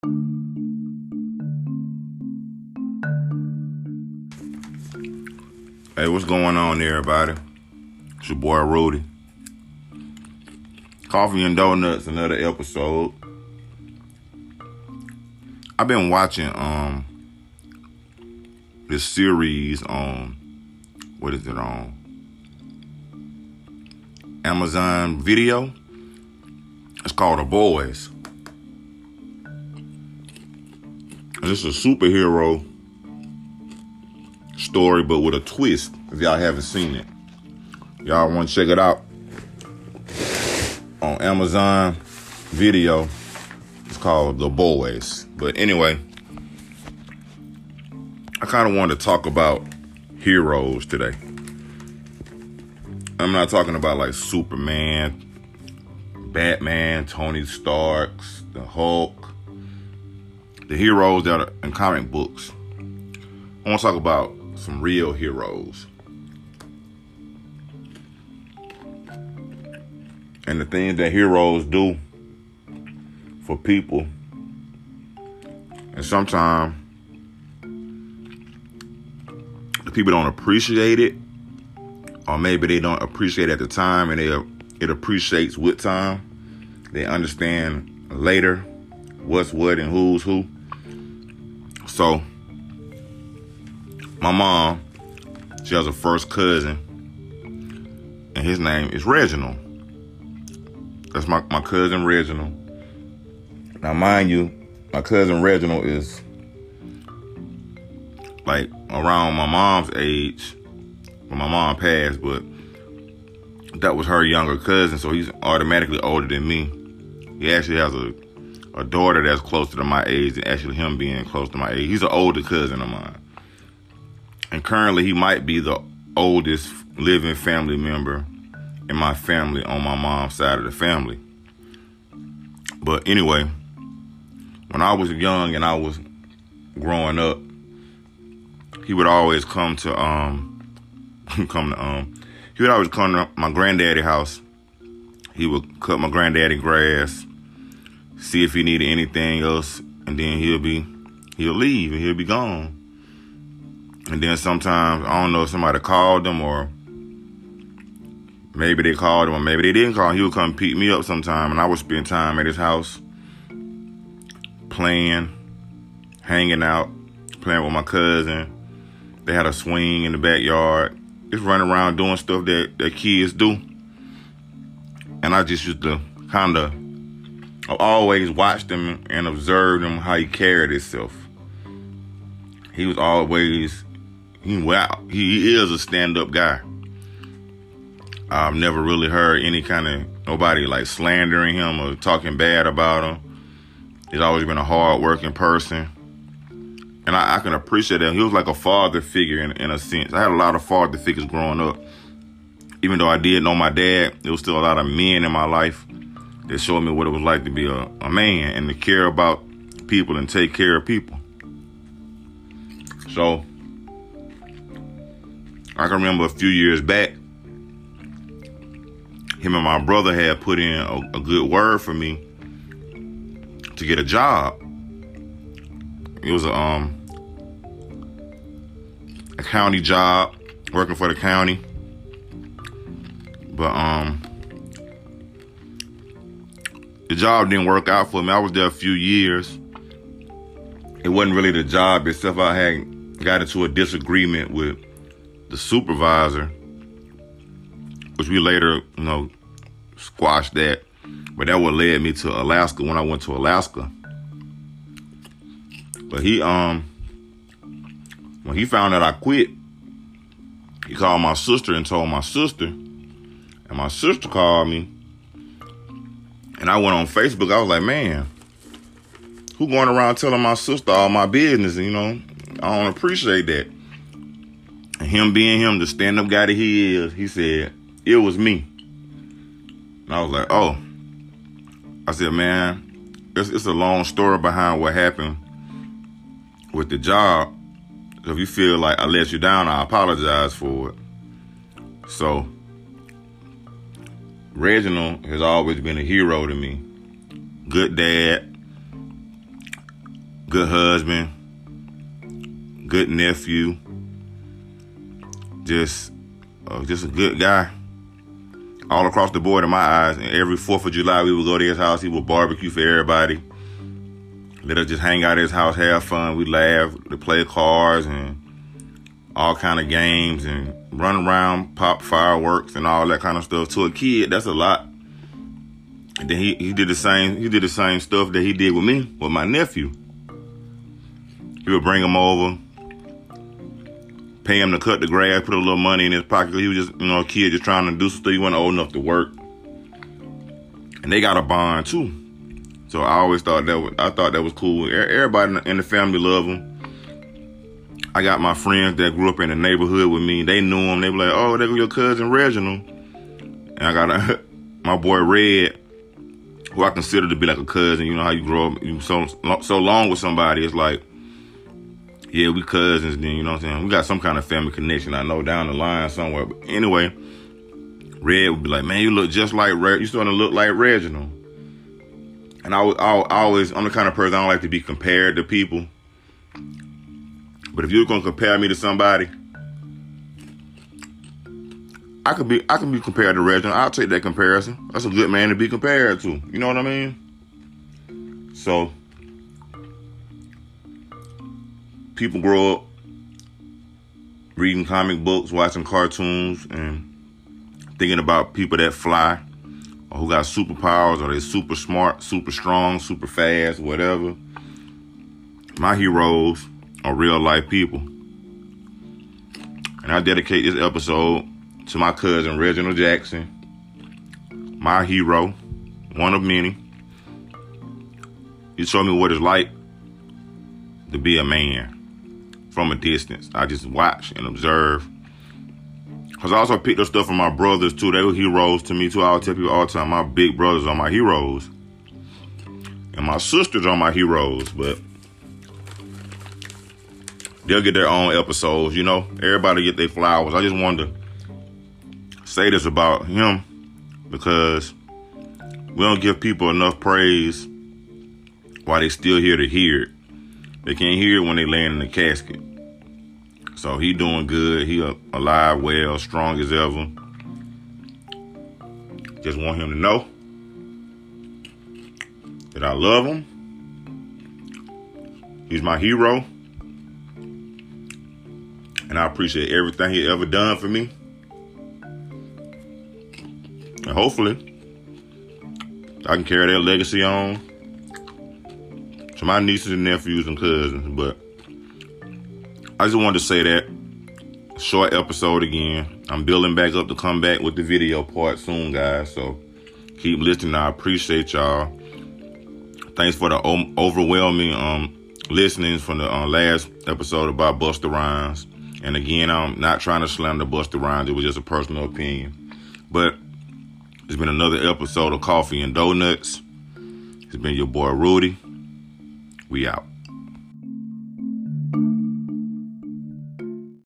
Hey, what's going on everybody? It's your boy Rudy. Coffee and Donuts, another episode. I've been watching um this series on what is it on Amazon Video. It's called The Boys. This is a superhero story, but with a twist. If y'all haven't seen it, y'all want to check it out on Amazon Video. It's called The Boys. But anyway, I kind of wanted to talk about heroes today. I'm not talking about like Superman, Batman, Tony Starks, the Hulk, the heroes that are in comic books. I want to talk about some real heroes. And the things that heroes do for people. And sometimes the people don't appreciate it. Or maybe they don't appreciate it at the time and they it appreciates with time. They understand later what's what and who's who. So my mom, she has a first cousin, and his name is Reginald. That's my, my cousin Reginald. Now, mind you, my cousin Reginald is like around my mom's age when my mom passed, but that was her younger cousin, so he's automatically older than me. He actually has a a daughter that's closer to my age than actually him being close to my age. He's an older cousin of mine. And currently, he might be the oldest living family member in my family on my mom's side of the family. But anyway, when I was young and I was growing up, he would always come to um come to um he would always come to my granddaddy house. He would cut my granddaddy grass, see if he needed anything else, and then he'll be he'll leave and he'll be gone. And then sometimes, I don't know if somebody called him or maybe they called him or maybe they didn't call him. He would come pick me up sometime and I would spend time at his house playing, hanging out, playing with my cousin. They had a swing in the backyard. Just running around doing stuff that, that kids do. And I just used to kind of I always watched him and observed him how he carried himself. He was always he wow, he is a stand-up guy. I've never really heard any kind of nobody like slandering him or talking bad about him. He's always been a hard-working person, and I, I can appreciate that. He was like a father figure in, in a sense. I had a lot of father figures growing up. Even though I did know my dad, there was still a lot of men in my life that showed me what it was like to be a, a man and to care about people and take care of people. So I can remember a few years back, him and my brother had put in a, a good word for me to get a job. It was a um a county job, working for the county. But um the job didn't work out for me. I was there a few years. It wasn't really the job itself. I had got into a disagreement with the supervisor, which we later, you know, squashed that. But that what led me to Alaska when I went to Alaska. But he um when he found out I quit, he called my sister and told my sister. And my sister called me. And I went on Facebook. I was like, man, who going around telling my sister all my business? You know, I don't appreciate that. And him being him, the stand up guy that he is, he said, it was me. And I was like, oh. I said, man, it's, it's a long story behind what happened with the job. If you feel like I let you down, I apologize for it. So, Reginald has always been a hero to me. Good dad. good husband, good nephew, just uh, just a good guy. All across the board in my eyes. And every 4th of July, we would go to his house. He would barbecue for everybody. Let us just hang out at his house, have fun. We laugh, we play cards and all kind of games and run around, pop fireworks and all that kind of stuff. To a kid, that's a lot. And then he, he did the same he did the same stuff that he did with me, with my nephew. He would bring him over, pay him to cut the grass, put a little money in his pocket. He was just, you know, a kid just trying to do something. He wasn't old enough to work. And they got a bond too. So I always thought that was, I thought that was cool. Everybody in the family love him. I got my friends that grew up in the neighborhood with me. They knew him. They were like, "Oh, there go your cousin Reginald." And I got a, my boy Red, who I consider to be like a cousin. You know how you grow up you so so long with somebody. It's like, yeah, we cousins. Then you know what I'm saying. We got some kind of family connection. I know down the line somewhere. But anyway, Red would be like, "Man, you look just like Red. You starting to look like Reginald." And I, I, I always, I'm the kind of person I don't like to be compared to people. But if you're gonna compare me to somebody, I could be I can be compared to Reginald. I'll take that comparison. That's a good man to be compared to. You know what I mean? So people grow up reading comic books, watching cartoons, and thinking about people that fly or who got superpowers or they super smart, super strong, super fast, whatever. My heroes are real life people. And I dedicate this episode to my cousin Reginald Jackson, my hero, one of many. He showed me what it's like to be a man from a distance. I just watch and observe. Cause I also picked up stuff from my brothers too. They were heroes to me too. I'll tell people all the time, my big brothers are my heroes. And my sisters are my heroes, but they'll get their own episodes, you know. Everybody get their flowers. I just wanted to say this about him because we don't give people enough praise while they still here to hear it. They can't hear it when they land in the casket. So he doing good. He alive, well, strong as ever. Just want him to know that I love him. He's my hero. And I appreciate everything he ever done for me. And hopefully, I can carry that legacy on to my nieces and nephews and cousins. But I just wanted to say that. Short episode again. I'm building back up to come back with the video part soon, guys. So keep listening. I appreciate y'all. Thanks for the overwhelming um listenings from the uh, last episode about Busta Rhymes. And again, I'm not trying to slam the Busta Rhymes. It was just a personal opinion. But it's been another episode of Coffee and Donuts. It's been your boy Rudy. We out.